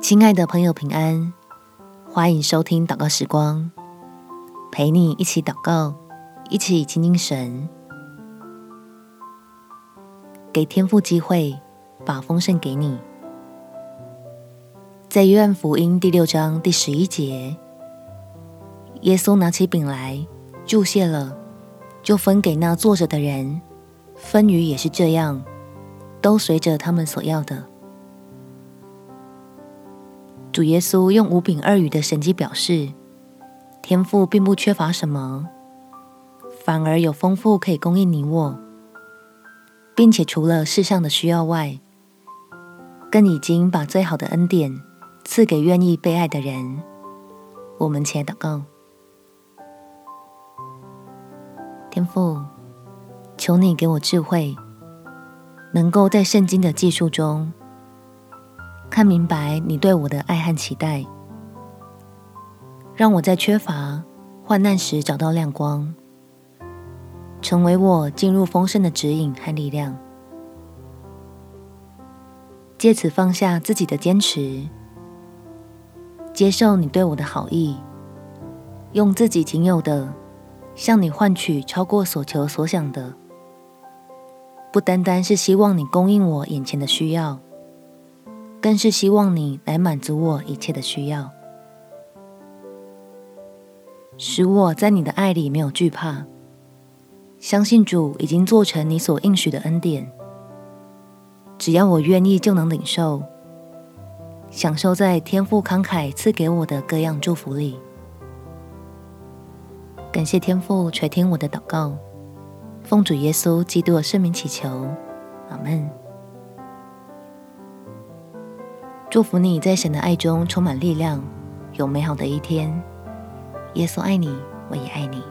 亲爱的朋友，平安！欢迎收听祷告时光，陪你一起祷告，一起亲近神，给天赋机会，把丰盛给你。在约翰福音第六章第十一节，耶稣拿起饼来，祝谢了，就分给那坐着的人，分鱼也是这样，都随着他们所要的。主耶稣用五饼二鱼的神迹表示，天父并不缺乏什么，反而有丰富可以供应你我，并且除了世上的需要外，更已经把最好的恩典赐给愿意被爱的人。我们且祷告：天父，求你给我智慧，能够在圣经的记述中。看明白你对我的爱和期待，让我在缺乏患难时找到亮光，成为我进入丰盛的指引和力量。借此放下自己的坚持，接受你对我的好意，用自己仅有的向你换取超过所求所想的，不单单是希望你供应我眼前的需要。更是希望你来满足我一切的需要，使我在你的爱里没有惧怕，相信主已经做成你所应许的恩典，只要我愿意就能领受，享受在天父慷慨赐给我的各样祝福里。感谢天父垂听我的祷告，奉主耶稣基督的圣名祈求，阿门。祝福你在神的爱中充满力量，有美好的一天。耶稣爱你，我也爱你。